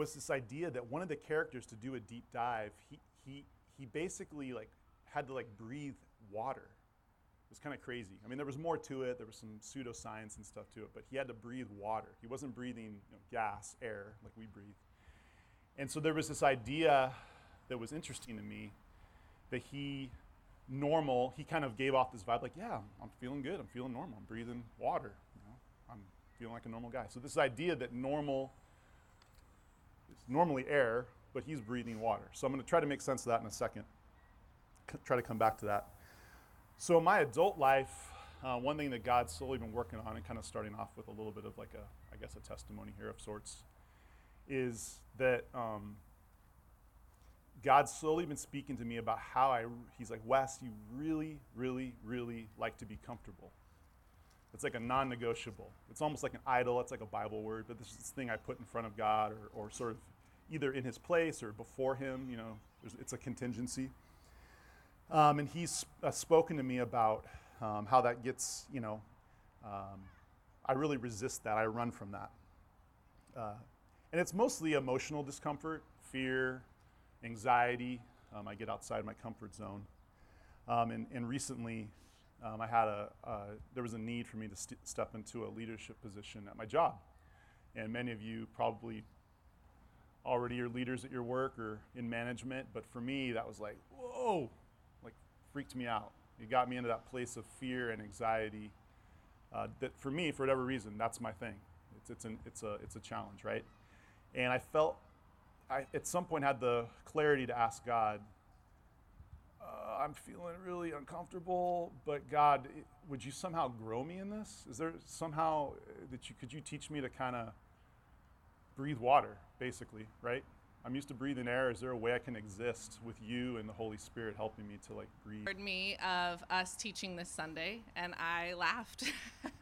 was this idea that one of the characters to do a deep dive, he, he, he basically like had to like breathe water. It was kind of crazy. I mean, there was more to it. There was some pseudoscience and stuff to it, but he had to breathe water. He wasn't breathing you know, gas, air, like we breathe. And so there was this idea that was interesting to me that he normal he kind of gave off this vibe like yeah i'm feeling good i'm feeling normal i'm breathing water you know i'm feeling like a normal guy so this idea that normal is normally air but he's breathing water. So i'm going to try to make sense of that in a second. C- try to come back to that. So my adult life uh, one thing that god's slowly been working on and kind of starting off with a little bit of like a i guess a testimony here of sorts is that um, God's slowly been speaking to me about how I, he's like, Wes, you really, really, really like to be comfortable. It's like a non negotiable. It's almost like an idol. It's like a Bible word, but this is this thing I put in front of God or, or sort of either in his place or before him. You know, it's a contingency. Um, and he's uh, spoken to me about um, how that gets, you know, um, I really resist that. I run from that. Uh, and it's mostly emotional discomfort, fear, anxiety. Um, I get outside my comfort zone. Um, and, and, recently, um, I had a, uh, there was a need for me to st- step into a leadership position at my job. And many of you probably already are leaders at your work or in management, but for me, that was like, whoa, like freaked me out. It got me into that place of fear and anxiety. Uh, that for me, for whatever reason, that's my thing. It's, it's, an, it's, a, it's a challenge, right? And I felt I, at some point, had the clarity to ask God, uh, I'm feeling really uncomfortable, but God, would you somehow grow me in this? Is there somehow uh, that you could you teach me to kind of breathe water, basically, right? I'm used to breathing air. Is there a way I can exist with you and the Holy Spirit helping me to like breathe? Heard me of us teaching this Sunday, and I laughed.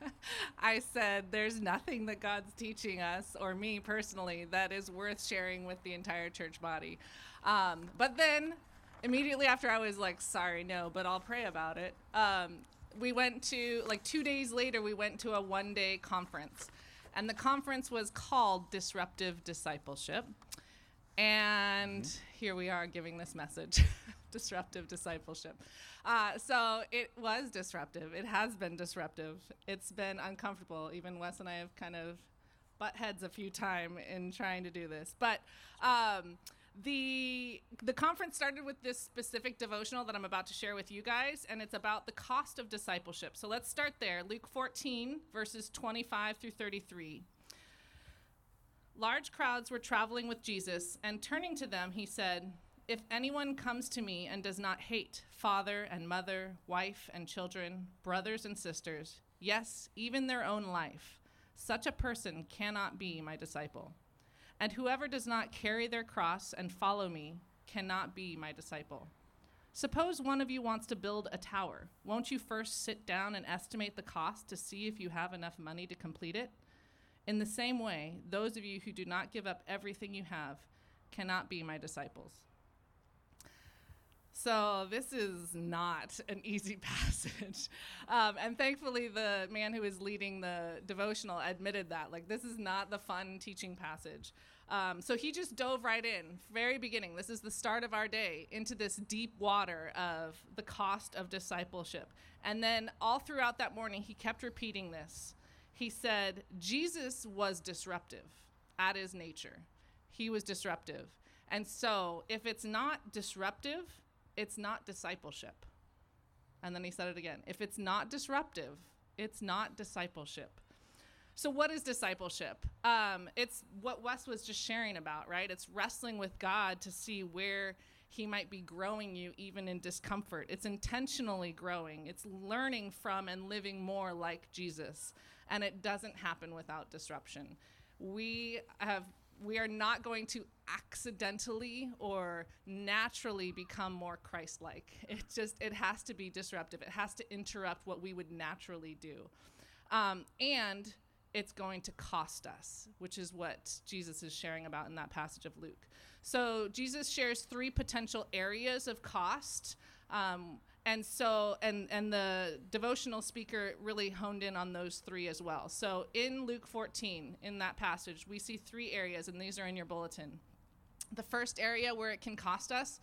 I said, "There's nothing that God's teaching us, or me personally, that is worth sharing with the entire church body." Um, but then, immediately after, I was like, "Sorry, no," but I'll pray about it. Um, we went to like two days later. We went to a one-day conference, and the conference was called Disruptive Discipleship. And mm-hmm. here we are giving this message disruptive discipleship. Uh, so it was disruptive. It has been disruptive. It's been uncomfortable. Even Wes and I have kind of butt heads a few times in trying to do this. But um, the the conference started with this specific devotional that I'm about to share with you guys, and it's about the cost of discipleship. So let's start there. Luke 14 verses 25 through 33. Large crowds were traveling with Jesus, and turning to them, he said, If anyone comes to me and does not hate father and mother, wife and children, brothers and sisters, yes, even their own life, such a person cannot be my disciple. And whoever does not carry their cross and follow me cannot be my disciple. Suppose one of you wants to build a tower. Won't you first sit down and estimate the cost to see if you have enough money to complete it? In the same way, those of you who do not give up everything you have cannot be my disciples. So, this is not an easy passage. Um, and thankfully, the man who is leading the devotional admitted that. Like, this is not the fun teaching passage. Um, so, he just dove right in, very beginning. This is the start of our day, into this deep water of the cost of discipleship. And then, all throughout that morning, he kept repeating this he said Jesus was disruptive at his nature. He was disruptive. And so, if it's not disruptive, it's not discipleship. And then he said it again. If it's not disruptive, it's not discipleship. So, what is discipleship? Um, it's what Wes was just sharing about, right? It's wrestling with God to see where he might be growing you even in discomfort. It's intentionally growing, it's learning from and living more like Jesus. And it doesn't happen without disruption. We have we are not going to accidentally or naturally become more christ-like it just it has to be disruptive it has to interrupt what we would naturally do um, and it's going to cost us, which is what Jesus is sharing about in that passage of Luke. So Jesus shares three potential areas of cost. Um, and so and and the devotional speaker really honed in on those three as well. So in luke 14 in that passage we see three areas and these are in your bulletin. The first area where it can cost us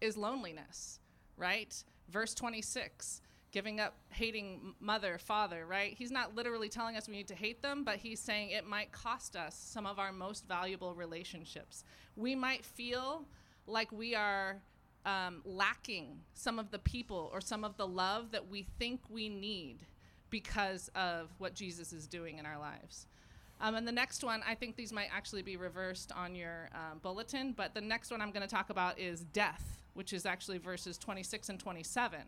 is loneliness right? Verse 26 giving up hating mother father right? He's not literally telling us we need to hate them but he's saying it might cost us some of our most valuable relationships. We might feel like we are um, lacking some of the people or some of the love that we think we need because of what Jesus is doing in our lives. Um, and the next one, I think these might actually be reversed on your um, bulletin, but the next one I'm going to talk about is death, which is actually verses 26 and 27.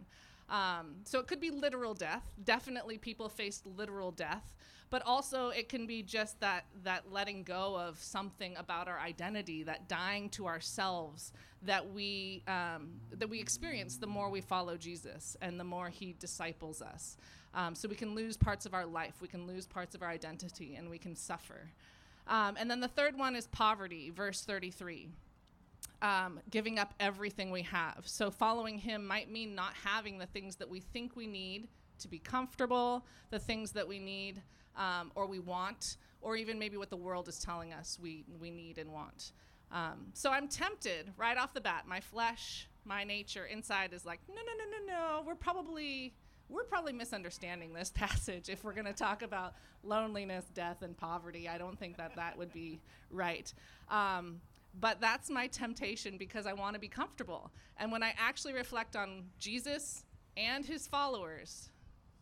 Um, so it could be literal death. Definitely, people faced literal death, but also it can be just that that letting go of something about our identity, that dying to ourselves that we um, that we experience the more we follow Jesus and the more He disciples us. Um, so we can lose parts of our life, we can lose parts of our identity, and we can suffer. Um, and then the third one is poverty, verse 33 um, giving up everything we have. So following him might mean not having the things that we think we need to be comfortable, the things that we need um, or we want, or even maybe what the world is telling us we, we need and want. Um, so I'm tempted right off the bat. My flesh, my nature inside is like, no, no, no, no, no. We're probably we're probably misunderstanding this passage if we're going to talk about loneliness, death, and poverty. I don't think that that would be right. Um, but that's my temptation because I want to be comfortable. And when I actually reflect on Jesus and his followers,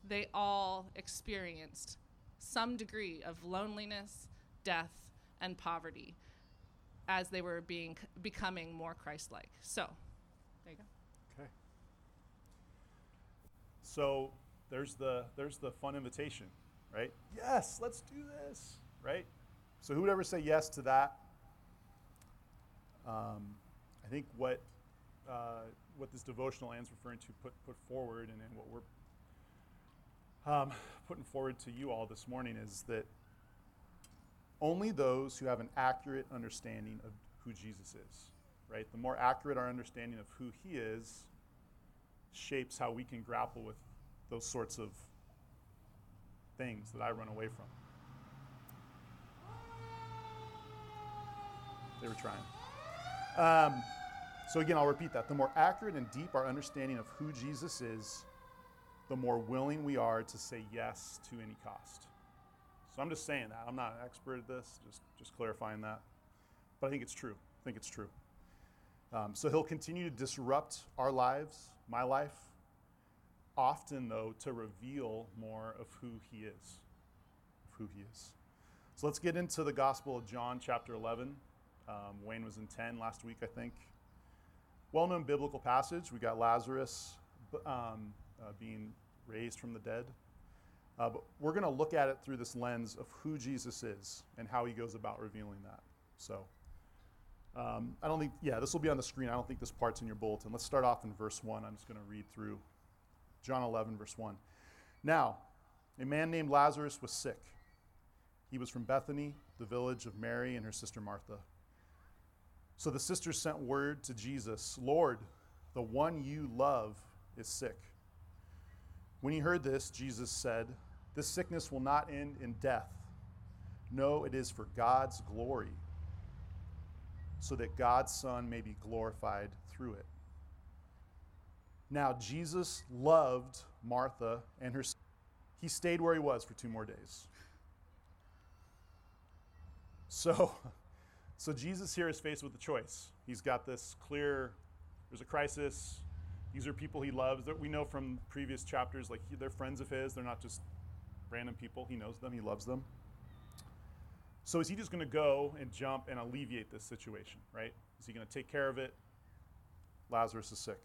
they all experienced some degree of loneliness, death, and poverty as they were being becoming more Christ-like. So, there you go. Okay. So there's the there's the fun invitation, right? Yes, let's do this, right? So who would ever say yes to that? Um, I think what uh, what this devotional Anne's referring to put put forward, and, and what we're um, putting forward to you all this morning is that only those who have an accurate understanding of who Jesus is, right? The more accurate our understanding of who He is, shapes how we can grapple with those sorts of things that I run away from. They were trying. Um, so again, I'll repeat that. The more accurate and deep our understanding of who Jesus is, the more willing we are to say yes to any cost. So I'm just saying that. I'm not an expert at this, just, just clarifying that. But I think it's true. I think it's true. Um, so he'll continue to disrupt our lives, my life, often, though, to reveal more of who he is. Of who he is. So let's get into the Gospel of John, chapter 11. Um, Wayne was in 10 last week, I think. Well known biblical passage. We got Lazarus um, uh, being raised from the dead. Uh, but we're going to look at it through this lens of who Jesus is and how he goes about revealing that. So, um, I don't think, yeah, this will be on the screen. I don't think this part's in your bulletin. Let's start off in verse 1. I'm just going to read through John 11, verse 1. Now, a man named Lazarus was sick. He was from Bethany, the village of Mary and her sister Martha. So the sisters sent word to Jesus Lord, the one you love is sick. When he heard this, Jesus said, This sickness will not end in death. No, it is for God's glory, so that God's Son may be glorified through it. Now, Jesus loved Martha and her. He stayed where he was for two more days. So, so Jesus here is faced with a choice. He's got this clear, there's a crisis. These are people he loves. That we know from previous chapters, like they're friends of his. They're not just random people. He knows them. He loves them. So is he just going to go and jump and alleviate this situation, right? Is he going to take care of it? Lazarus is sick.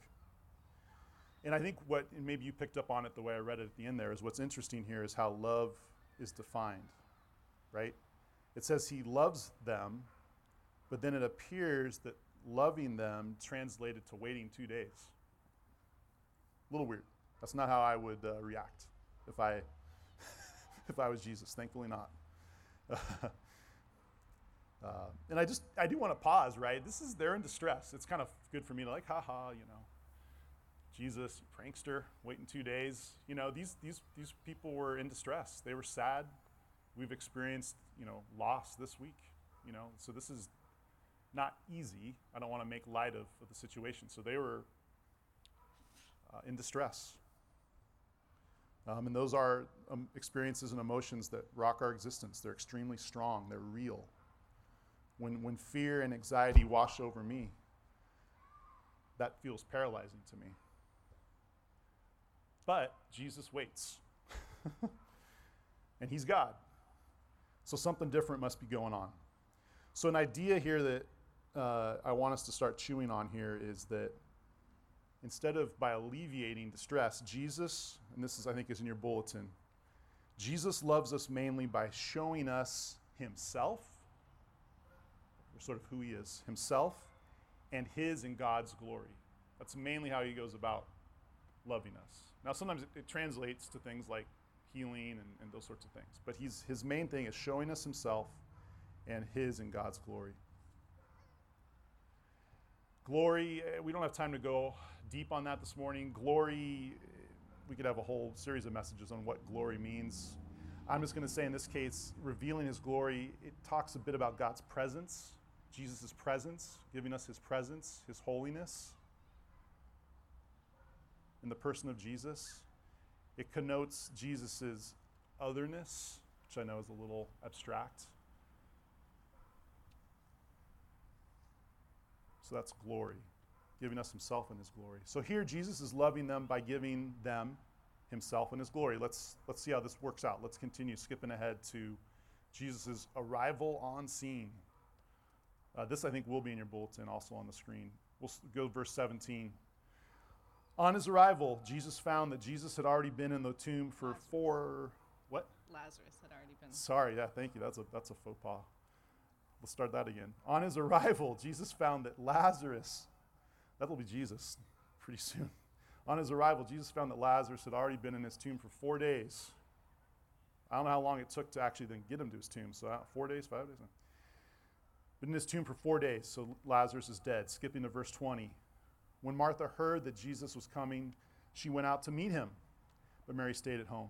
And I think what, and maybe you picked up on it the way I read it at the end there, is what's interesting here is how love is defined, right? It says he loves them, but then it appears that loving them translated to waiting two days. A little weird. That's not how I would uh, react if I if I was Jesus. Thankfully not. uh, and I just I do want to pause. Right, this is they're in distress. It's kind of good for me to like, haha, you know. Jesus, prankster, waiting two days. You know, these, these, these people were in distress. They were sad. We've experienced, you know, loss this week, you know, so this is not easy. I don't want to make light of, of the situation. So they were uh, in distress. Um, and those are um, experiences and emotions that rock our existence. They're extremely strong, they're real. When, when fear and anxiety wash over me, that feels paralyzing to me. But Jesus waits. and he's God. So something different must be going on. So, an idea here that uh, I want us to start chewing on here is that instead of by alleviating distress, Jesus, and this is, I think, is in your bulletin, Jesus loves us mainly by showing us himself, or sort of who he is, himself, and his and God's glory. That's mainly how he goes about loving us. Now, sometimes it, it translates to things like healing and, and those sorts of things, but he's, his main thing is showing us himself and his and God's glory. Glory, eh, we don't have time to go deep on that this morning. Glory, eh, we could have a whole series of messages on what glory means. I'm just going to say in this case, revealing his glory, it talks a bit about God's presence, Jesus' presence, giving us his presence, his holiness in the person of Jesus. It connotes Jesus' otherness, which I know is a little abstract. So that's glory, giving us himself and his glory. So here Jesus is loving them by giving them himself and his glory. Let's let's see how this works out. Let's continue skipping ahead to Jesus' arrival on scene. Uh, this I think will be in your bulletin, also on the screen. We'll go verse 17. On his arrival, Jesus found that Jesus had already been in the tomb for Lazarus. four. What? Lazarus had already been. Sorry, yeah, thank you. That's a that's a faux pas. Let's start that again. On his arrival, Jesus found that Lazarus, that'll be Jesus pretty soon. On his arrival, Jesus found that Lazarus had already been in his tomb for four days. I don't know how long it took to actually then get him to his tomb. So, uh, four days, five days? Been in his tomb for four days, so Lazarus is dead. Skipping to verse 20. When Martha heard that Jesus was coming, she went out to meet him, but Mary stayed at home.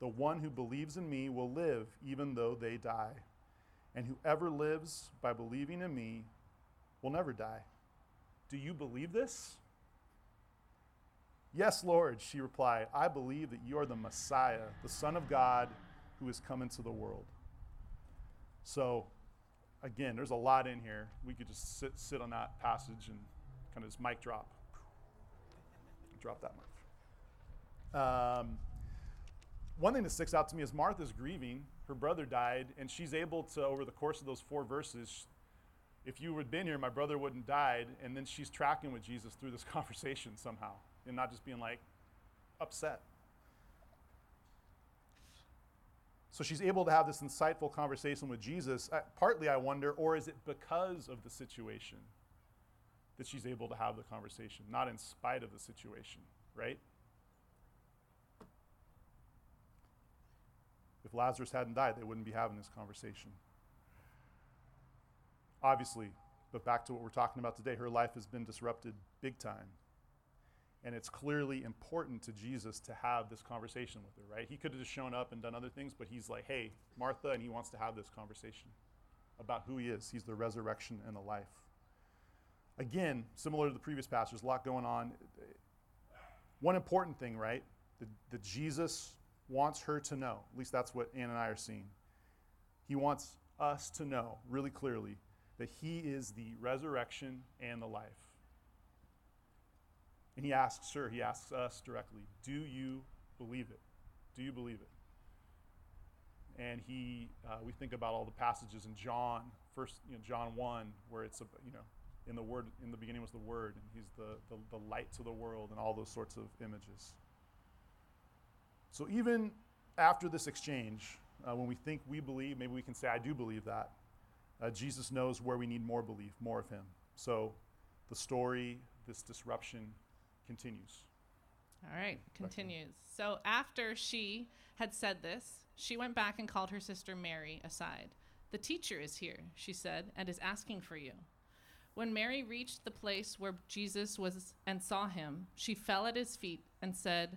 The one who believes in me will live even though they die. And whoever lives by believing in me will never die. Do you believe this? Yes, Lord, she replied. I believe that you are the Messiah, the Son of God who has come into the world. So, again, there's a lot in here. We could just sit, sit on that passage and kind of just mic drop. Drop that mic. Um, one thing that sticks out to me is Martha's grieving. Her brother died, and she's able to, over the course of those four verses, if you had been here, my brother wouldn't died. And then she's tracking with Jesus through this conversation somehow, and not just being like upset. So she's able to have this insightful conversation with Jesus. Partly, I wonder, or is it because of the situation that she's able to have the conversation, not in spite of the situation, right? Lazarus hadn't died, they wouldn't be having this conversation. Obviously, but back to what we're talking about today, her life has been disrupted big time. And it's clearly important to Jesus to have this conversation with her, right? He could have just shown up and done other things, but he's like, hey, Martha, and he wants to have this conversation about who he is. He's the resurrection and the life. Again, similar to the previous passage, a lot going on. One important thing, right? That, that Jesus wants her to know. At least that's what Ann and I are seeing. He wants us to know really clearly that He is the resurrection and the life. And He asks her, He asks us directly, Do you believe it? Do you believe it? And he, uh, we think about all the passages in John, first, you know, John 1, where it's, you know, in the word, in the beginning was the Word, and He's the, the, the light to the world, and all those sorts of images. So even after this exchange, uh, when we think we believe, maybe we can say, I do believe that. Uh, Jesus knows where we need more belief, more of Him. So the story, this disruption continues. All right, continues. So after she had said this, she went back and called her sister Mary aside. The teacher is here, she said, and is asking for you. When Mary reached the place where Jesus was and saw him, she fell at his feet and said,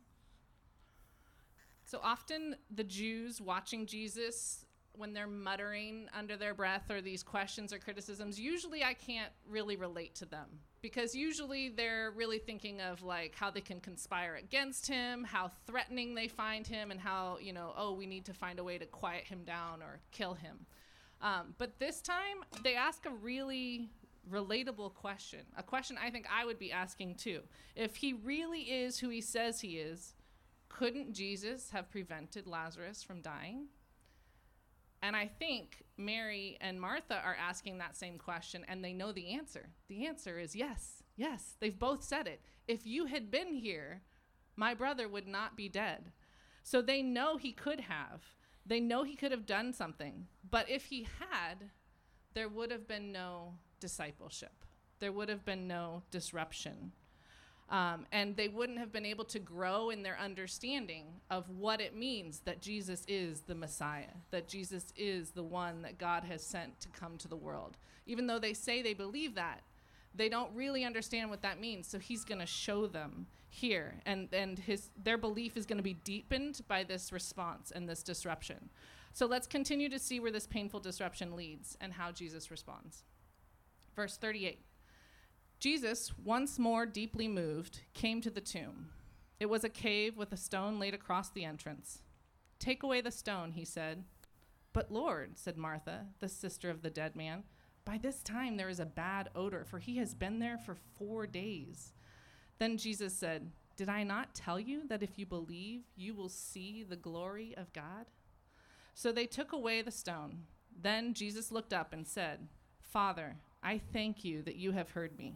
So often the Jews watching Jesus when they're muttering under their breath or these questions or criticisms, usually I can't really relate to them because usually they're really thinking of like how they can conspire against him, how threatening they find him, and how, you know, oh, we need to find a way to quiet him down or kill him. Um, but this time they ask a really relatable question, a question I think I would be asking too. If he really is who he says he is, couldn't Jesus have prevented Lazarus from dying? And I think Mary and Martha are asking that same question and they know the answer. The answer is yes, yes. They've both said it. If you had been here, my brother would not be dead. So they know he could have. They know he could have done something. But if he had, there would have been no discipleship, there would have been no disruption. Um, and they wouldn't have been able to grow in their understanding of what it means that Jesus is the Messiah, that Jesus is the one that God has sent to come to the world. Even though they say they believe that, they don't really understand what that means. So he's going to show them here, and and his their belief is going to be deepened by this response and this disruption. So let's continue to see where this painful disruption leads and how Jesus responds. Verse 38. Jesus, once more deeply moved, came to the tomb. It was a cave with a stone laid across the entrance. Take away the stone, he said. But Lord, said Martha, the sister of the dead man, by this time there is a bad odor, for he has been there for four days. Then Jesus said, Did I not tell you that if you believe, you will see the glory of God? So they took away the stone. Then Jesus looked up and said, Father, I thank you that you have heard me.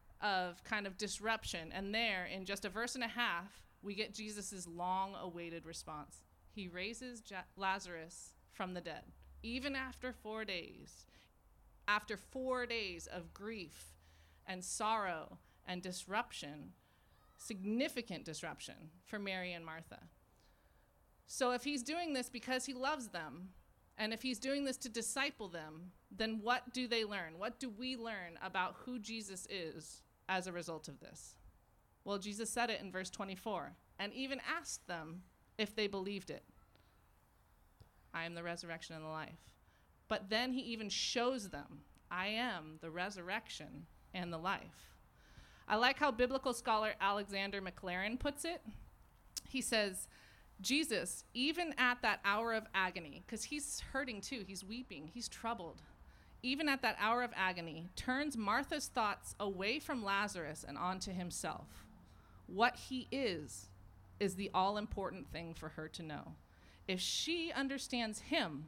of kind of disruption. And there, in just a verse and a half, we get Jesus' long awaited response. He raises Lazarus from the dead, even after four days. After four days of grief and sorrow and disruption, significant disruption for Mary and Martha. So, if he's doing this because he loves them, and if he's doing this to disciple them, then what do they learn? What do we learn about who Jesus is as a result of this? Well, Jesus said it in verse 24 and even asked them if they believed it. I am the resurrection and the life. But then he even shows them, I am the resurrection and the life. I like how biblical scholar Alexander Maclaren puts it. He says, Jesus, even at that hour of agony, because he's hurting too, he's weeping, he's troubled, even at that hour of agony, turns Martha's thoughts away from Lazarus and onto himself. What he is, is the all important thing for her to know. If she understands him,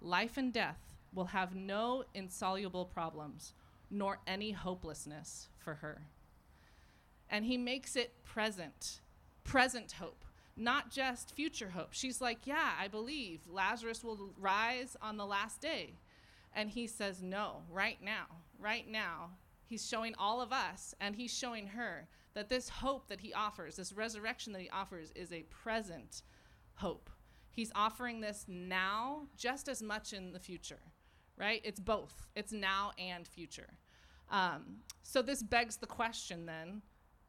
life and death will have no insoluble problems, nor any hopelessness for her. And he makes it present, present hope, not just future hope. She's like, Yeah, I believe Lazarus will rise on the last day. And he says, No, right now, right now. He's showing all of us and he's showing her that this hope that he offers, this resurrection that he offers, is a present hope. He's offering this now just as much in the future, right? It's both, it's now and future. Um, so this begs the question then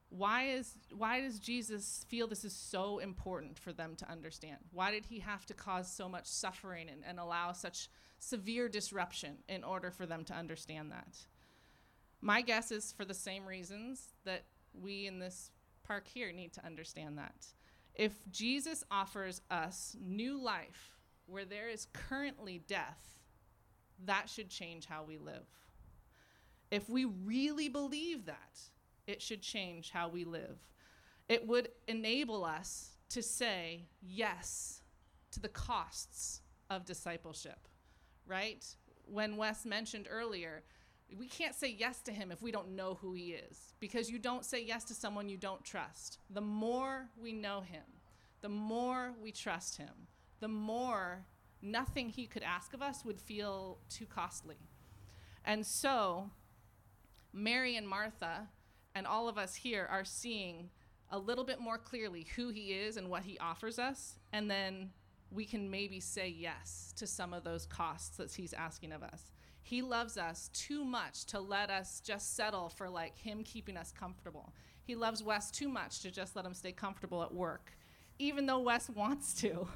why is why does Jesus feel this is so important for them to understand? Why did he have to cause so much suffering and, and allow such severe disruption in order for them to understand that? My guess is for the same reasons that we in this park here need to understand that. If Jesus offers us new life where there is currently death, that should change how we live. If we really believe that, it should change how we live. It would enable us to say yes to the costs of discipleship, right? When Wes mentioned earlier, we can't say yes to him if we don't know who he is because you don't say yes to someone you don't trust. The more we know him, the more we trust him, the more nothing he could ask of us would feel too costly. And so, Mary and Martha and all of us here are seeing a little bit more clearly who he is and what he offers us, and then we can maybe say yes to some of those costs that he's asking of us. He loves us too much to let us just settle for like him keeping us comfortable. He loves Wes too much to just let him stay comfortable at work, even though Wes wants to,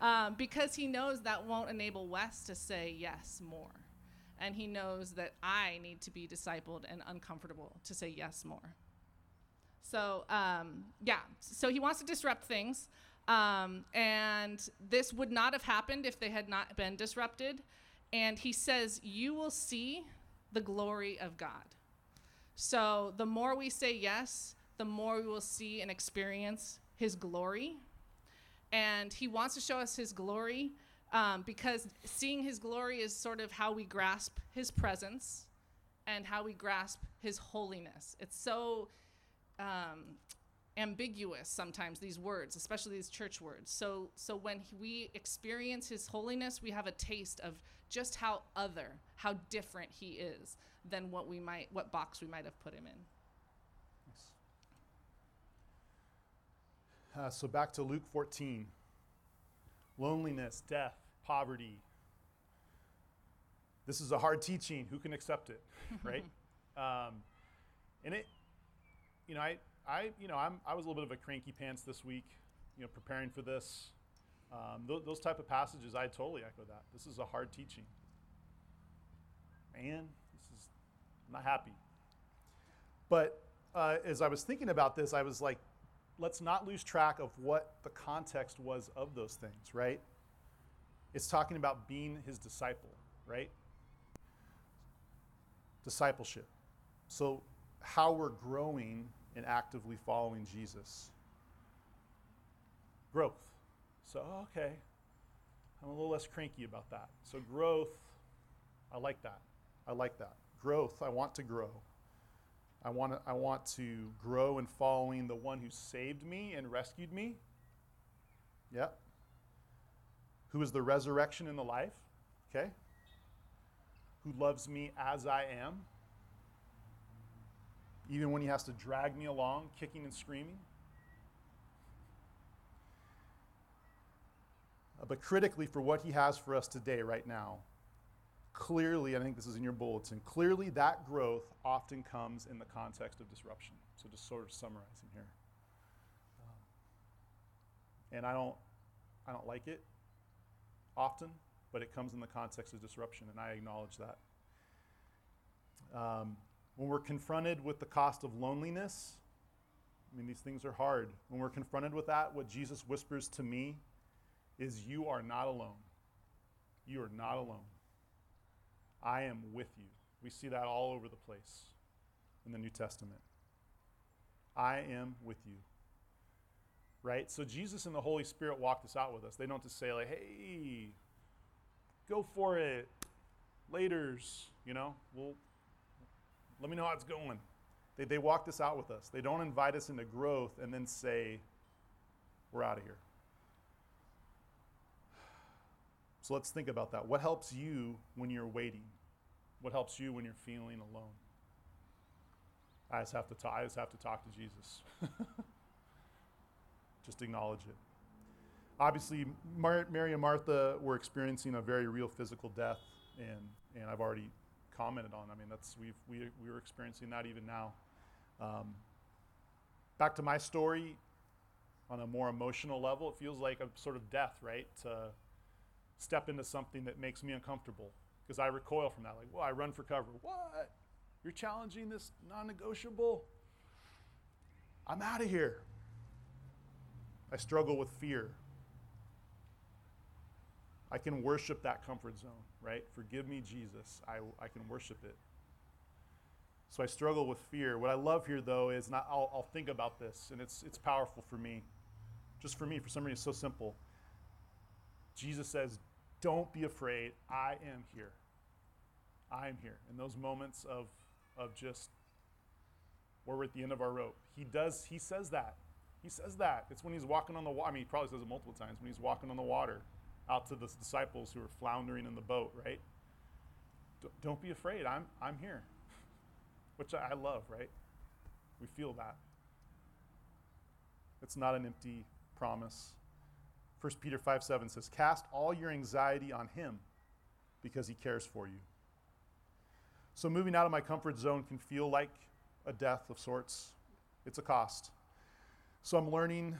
um, because he knows that won't enable Wes to say yes more. And he knows that I need to be discipled and uncomfortable to say yes more. So, um, yeah, so he wants to disrupt things. Um, and this would not have happened if they had not been disrupted. And he says, You will see the glory of God. So the more we say yes, the more we will see and experience his glory. And he wants to show us his glory um, because seeing his glory is sort of how we grasp his presence and how we grasp his holiness. It's so um, ambiguous sometimes these words especially these church words so so when we experience his holiness we have a taste of just how other how different he is than what we might what box we might have put him in Uh, so back to Luke 14 loneliness, death, poverty. This is a hard teaching. Who can accept it, right? um, and it, you know, I, I, you know, I'm, I was a little bit of a cranky pants this week, you know, preparing for this. Um, th- those type of passages, I totally echo that. This is a hard teaching. Man, this is I'm not happy. But uh, as I was thinking about this, I was like, let's not lose track of what the context was of those things, right? It's talking about being his disciple, right? Discipleship. So, how we're growing and actively following Jesus. Growth. So, okay, I'm a little less cranky about that. So, growth, I like that. I like that. Growth, I want to grow. I want to, I want to grow in following the one who saved me and rescued me. Yep. Who is the resurrection and the life. Okay. Who loves me as I am. Even when he has to drag me along, kicking and screaming. Uh, but critically, for what he has for us today, right now, clearly, I think this is in your bulletin, clearly that growth often comes in the context of disruption. So just sort of summarizing here. Um, and I don't, I don't like it often, but it comes in the context of disruption, and I acknowledge that. Um, when we're confronted with the cost of loneliness, I mean, these things are hard. When we're confronted with that, what Jesus whispers to me is, You are not alone. You are not alone. I am with you. We see that all over the place in the New Testament. I am with you. Right? So Jesus and the Holy Spirit walk this out with us. They don't just say, like, hey, go for it. Laters, you know, well, let me know how it's going. They, they walk this out with us. They don't invite us into growth and then say, we're out of here. So let's think about that. What helps you when you're waiting? What helps you when you're feeling alone? I just have to talk, I just have to talk to Jesus. just acknowledge it. obviously, Mar- Mary and Martha were experiencing a very real physical death, and, and I've already commented on. I mean, that's we've we we are experiencing that even now. Um, back to my story, on a more emotional level, it feels like a sort of death, right? To step into something that makes me uncomfortable because I recoil from that. Like, well, I run for cover. What? You're challenging this non-negotiable? I'm out of here. I struggle with fear. I can worship that comfort zone, right? Forgive me, Jesus. I, I can worship it. So I struggle with fear. What I love here, though, is not, I'll, I'll think about this, and it's, it's powerful for me. Just for me, for some reason, it's so simple. Jesus says, Don't be afraid. I am here. I am here. In those moments of, of just where we're at the end of our rope, he does, he says that. He says that. It's when he's walking on the water. I mean, he probably says it multiple times when he's walking on the water out to the disciples who are floundering in the boat, right? Don't be afraid. I'm, I'm here, which I, I love, right? We feel that. It's not an empty promise. 1 Peter 5 7 says, Cast all your anxiety on him because he cares for you. So, moving out of my comfort zone can feel like a death of sorts. It's a cost. So, I'm learning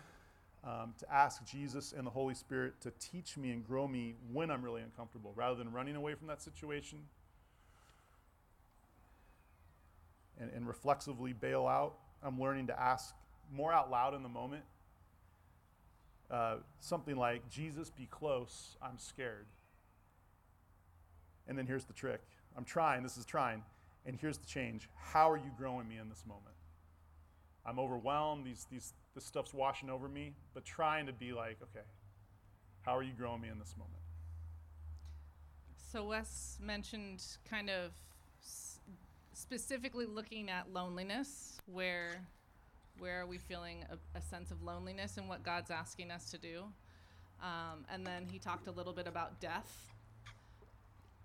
um, to ask Jesus and the Holy Spirit to teach me and grow me when I'm really uncomfortable rather than running away from that situation and, and reflexively bail out. I'm learning to ask more out loud in the moment. Uh, something like, Jesus, be close, I'm scared. And then here's the trick I'm trying, this is trying, and here's the change. How are you growing me in this moment? I'm overwhelmed, these, these, this stuff's washing over me, but trying to be like, okay, how are you growing me in this moment? So Wes mentioned kind of s- specifically looking at loneliness, where where are we feeling a, a sense of loneliness and what God's asking us to do, um, and then he talked a little bit about death,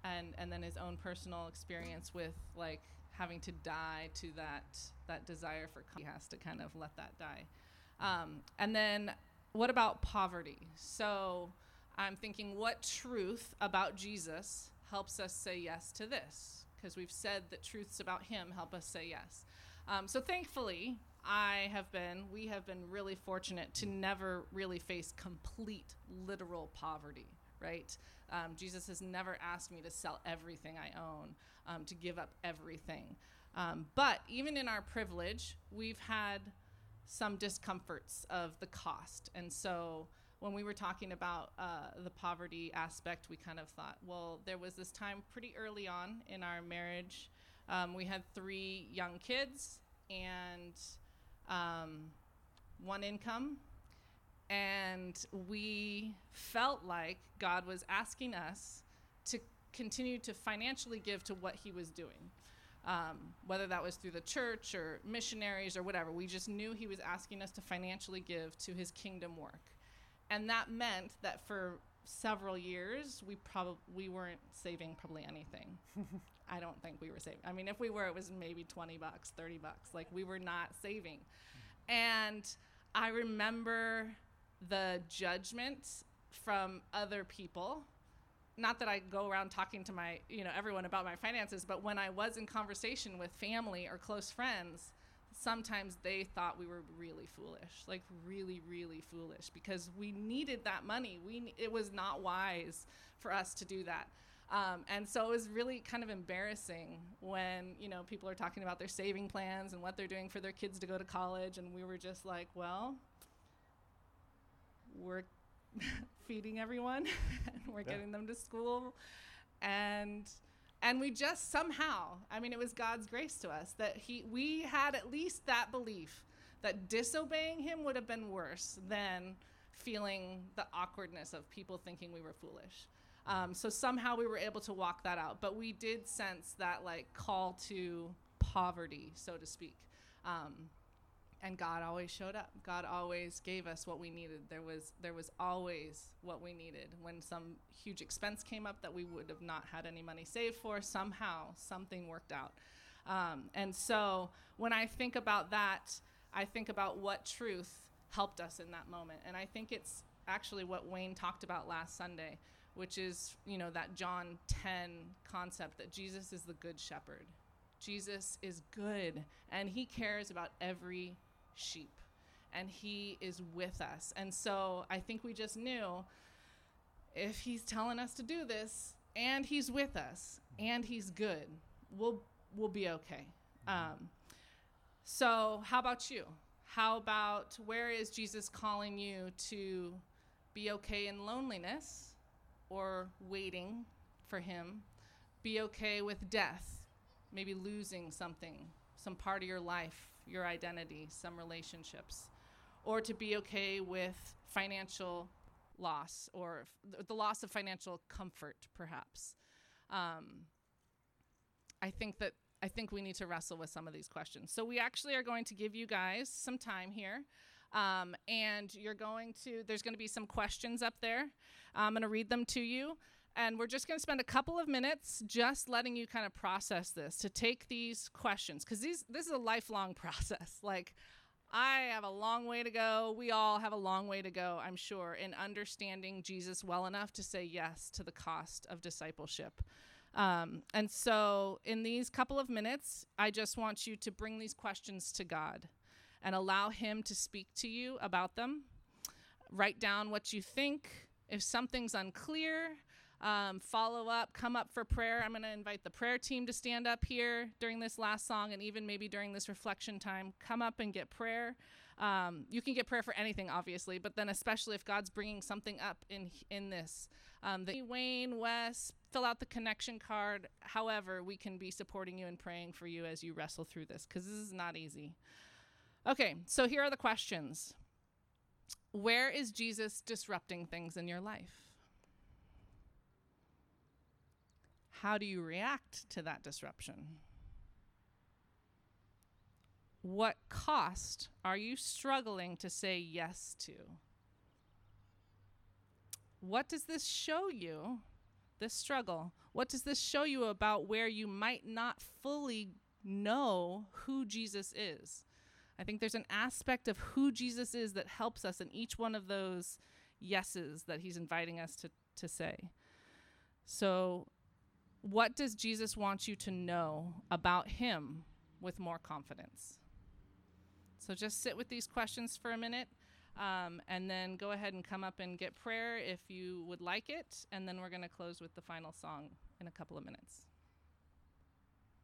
and and then his own personal experience with like having to die to that that desire for he has to kind of let that die, um, and then what about poverty? So I'm thinking, what truth about Jesus helps us say yes to this? Because we've said that truths about him help us say yes. Um, so thankfully, I have been, we have been really fortunate to never really face complete literal poverty, right? Um, Jesus has never asked me to sell everything I own, um, to give up everything. Um, but even in our privilege, we've had some discomforts of the cost. And so when we were talking about uh, the poverty aspect, we kind of thought, well, there was this time pretty early on in our marriage. Um, we had three young kids and um, one income. And we felt like God was asking us to continue to financially give to what He was doing. Um, whether that was through the church or missionaries or whatever, we just knew He was asking us to financially give to His kingdom work. And that meant that for several years, we probably we weren't saving probably anything. I don't think we were saving. I mean, if we were, it was maybe 20 bucks, 30 bucks. Like we were not saving. And I remember the judgment from other people. Not that I go around talking to my, you know, everyone about my finances, but when I was in conversation with family or close friends, sometimes they thought we were really foolish, like really, really foolish, because we needed that money. We it was not wise for us to do that. Um, and so it was really kind of embarrassing when you know people are talking about their saving plans and what they're doing for their kids to go to college, and we were just like, well, we're feeding everyone, and we're Yeah. getting them to school, and and we just somehow, I mean, it was God's grace to us that he we had at least that belief that disobeying Him would have been worse than feeling the awkwardness of people thinking we were foolish. Um, so somehow we were able to walk that out, but we did sense that like call to poverty, so to speak. Um, and God always showed up. God always gave us what we needed. There was there was always what we needed. When some huge expense came up that we would have not had any money saved for, somehow something worked out. Um, and so when I think about that, I think about what truth helped us in that moment. And I think it's actually what Wayne talked about last Sunday, which is, you know, that John 10 concept that Jesus is the good shepherd. Jesus is good and he cares about every sheep and he is with us. And so I think we just knew if he's telling us to do this and he's with us and he's good, we'll we'll be okay. Um, so how about you? How about where is Jesus calling you to be okay in loneliness or waiting for him? Be okay with death, maybe losing something, some part of your life, your identity, some relationships, or to be okay with financial loss or f- the loss of financial comfort, perhaps. Um, I think that I think we need to wrestle with some of these questions. So we actually are going to give you guys some time here. Um, and you're going to, there's going to be some questions up there. I'm going to read them to you. And we're just going to spend a couple of minutes just letting you kind of process this, to take these questions, because these this is a lifelong process. Like, I have a long way to go. We all have a long way to go, I'm sure, in understanding Jesus well enough to say yes to the cost of discipleship. Um, and so, in these couple of minutes, I just want you to bring these questions to God and allow Him to speak to you about them. Write down what you think. If something's unclear, um, follow up, come up for prayer. I'm going to invite the prayer team to stand up here during this last song and even maybe during this reflection time. Come up and get prayer. Um, you can get prayer for anything, obviously, but then especially if God's bringing something up in in this. Um, the Wayne, Wes, fill out the connection card. However, we can be supporting you and praying for you as you wrestle through this because this is not easy. Okay, so here are the questions. Where is Jesus disrupting things in your life? How do you react to that disruption? What cost are you struggling to say yes to? What does this show you, this struggle? What does this show you about where you might not fully know who Jesus is? I think there's an aspect of who Jesus is that helps us in each one of those yeses that he's inviting us to, to say. So, what does Jesus want you to know about him with more confidence? So, just sit with these questions for a minute. Um, and then go ahead and come up and get prayer if you would like it. And then we're going to close with the final song in a couple of minutes.